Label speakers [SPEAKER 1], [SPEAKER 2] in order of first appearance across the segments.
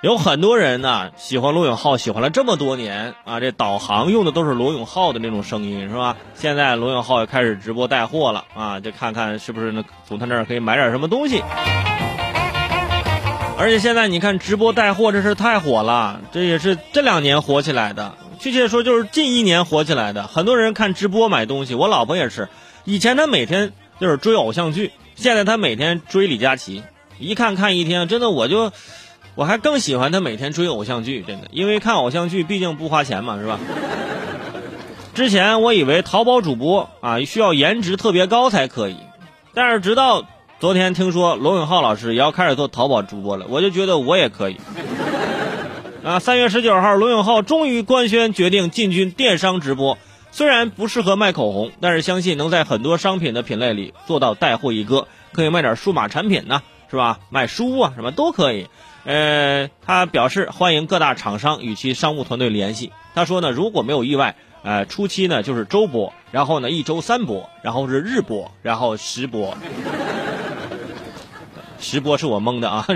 [SPEAKER 1] 有很多人呢喜欢罗永浩，喜欢了这么多年啊，这导航用的都是罗永浩的那种声音，是吧？现在罗永浩也开始直播带货了啊，就看看是不是能从他那儿可以买点什么东西。而且现在你看直播带货这事太火了，这也是这两年火起来的。确切说就是近一年火起来的。很多人看直播买东西，我老婆也是。以前她每天就是追偶像剧，现在她每天追李佳琦，一看看一天，真的我就。我还更喜欢他每天追偶像剧，真的，因为看偶像剧毕竟不花钱嘛，是吧？之前我以为淘宝主播啊需要颜值特别高才可以，但是直到昨天听说罗永浩老师也要开始做淘宝主播了，我就觉得我也可以。啊，三月十九号，罗永浩终于官宣决定进军电商直播，虽然不适合卖口红，但是相信能在很多商品的品类里做到带货一哥，可以卖点数码产品呢，是吧？卖书啊什么都可以。呃，他表示欢迎各大厂商与其商务团队联系。他说呢，如果没有意外，呃，初期呢就是周播，然后呢一周三播，然后是日播，然后十播。十播是我蒙的啊，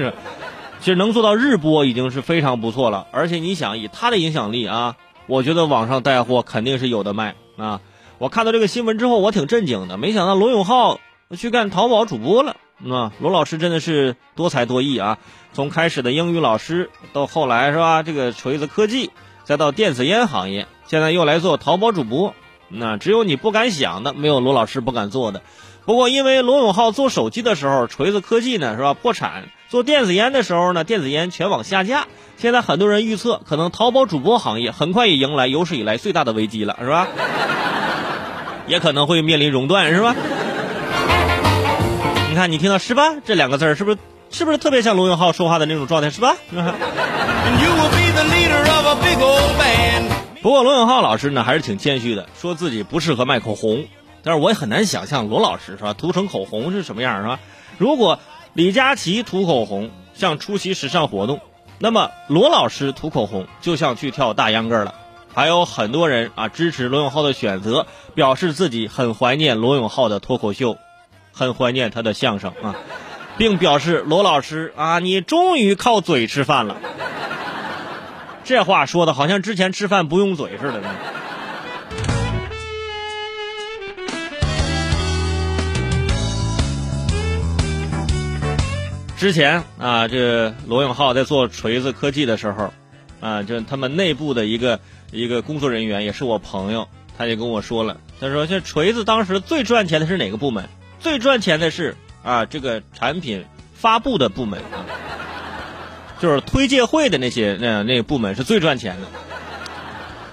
[SPEAKER 1] 其实能做到日播已经是非常不错了。而且你想，以他的影响力啊，我觉得网上带货肯定是有的卖啊。我看到这个新闻之后，我挺震惊的，没想到罗永浩去干淘宝主播了。那罗老师真的是多才多艺啊！从开始的英语老师，到后来是吧？这个锤子科技，再到电子烟行业，现在又来做淘宝主播。那只有你不敢想的，没有罗老师不敢做的。不过因为罗永浩做手机的时候，锤子科技呢是吧破产；做电子烟的时候呢，电子烟全网下架。现在很多人预测，可能淘宝主播行业很快也迎来有史以来最大的危机了，是吧？也可能会面临熔断，是吧？你看，你听到“是吧”这两个字儿，是不是是不是特别像罗永浩说话的那种状态？是吧？不过罗永浩老师呢，还是挺谦虚的，说自己不适合卖口红。但是我也很难想象罗老师是吧，涂成口红是什么样是吧？如果李佳琦涂口红像出席时尚活动，那么罗老师涂口红就像去跳大秧歌了。还有很多人啊支持罗永浩的选择，表示自己很怀念罗永浩的脱口秀。很怀念他的相声啊，并表示罗老师啊，你终于靠嘴吃饭了。这话说的好像之前吃饭不用嘴似的呢。之前啊，这罗永浩在做锤子科技的时候，啊，就他们内部的一个一个工作人员也是我朋友，他就跟我说了，他说这锤子当时最赚钱的是哪个部门？最赚钱的是啊，这个产品发布的部门啊，就是推介会的那些那那个部门是最赚钱的，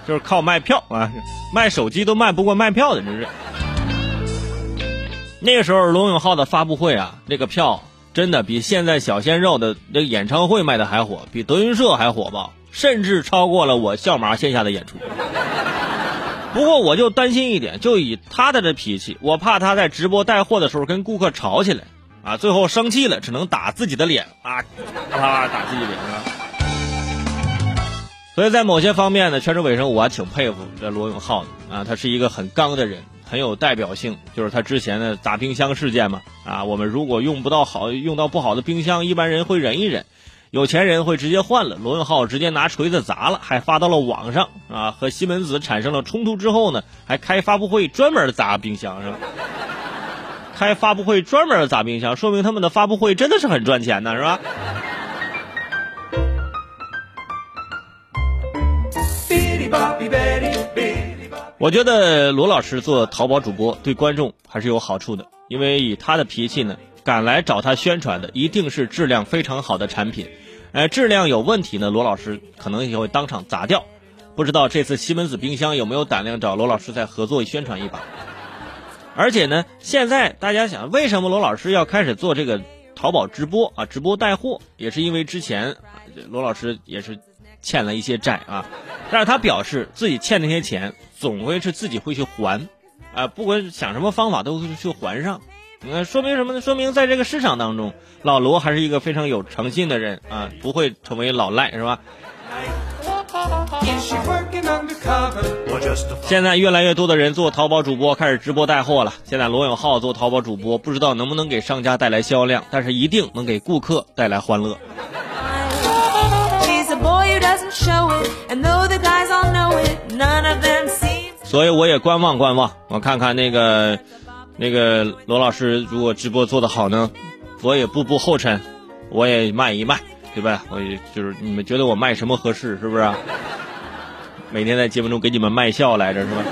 [SPEAKER 1] 就是靠卖票啊，卖手机都卖不过卖票的，这是。那个时候罗永浩的发布会啊，那个票真的比现在小鲜肉的那个演唱会卖的还火，比德云社还火爆，甚至超过了我笑马线下的演出。不过我就担心一点，就以他的这脾气，我怕他在直播带货的时候跟顾客吵起来，啊，最后生气了，只能打自己的脸啊，啪啪打自己脸上。所以在某些方面呢，全是尾声，我还挺佩服这罗永浩的啊，他是一个很刚的人，很有代表性，就是他之前的砸冰箱事件嘛，啊，我们如果用不到好，用到不好的冰箱，一般人会忍一忍。有钱人会直接换了，罗永浩直接拿锤子砸了，还发到了网上啊！和西门子产生了冲突之后呢，还开发布会专门砸冰箱是吧？开发布会专门砸冰箱，说明他们的发布会真的是很赚钱的是吧？我觉得罗老师做淘宝主播对观众还是有好处的，因为以他的脾气呢。敢来找他宣传的一定是质量非常好的产品，呃，质量有问题呢，罗老师可能也会当场砸掉。不知道这次西门子冰箱有没有胆量找罗老师再合作宣传一把？而且呢，现在大家想，为什么罗老师要开始做这个淘宝直播啊？直播带货也是因为之前罗老师也是欠了一些债啊，但是他表示自己欠那些钱总会是自己会去还，啊，不管想什么方法都会去还上。那说明什么呢？说明在这个市场当中，老罗还是一个非常有诚信的人啊，不会成为老赖是吧？现在越来越多的人做淘宝主播开始直播带货了。现在罗永浩做淘宝主播，不知道能不能给商家带来销量，但是一定能给顾客带来欢乐。所以我也观望观望，我看看那个。那个罗老师如果直播做的好呢，我也步步后尘，我也卖一卖，对吧？我也就是你们觉得我卖什么合适，是不是？每天在节目中给你们卖笑来着，是吧？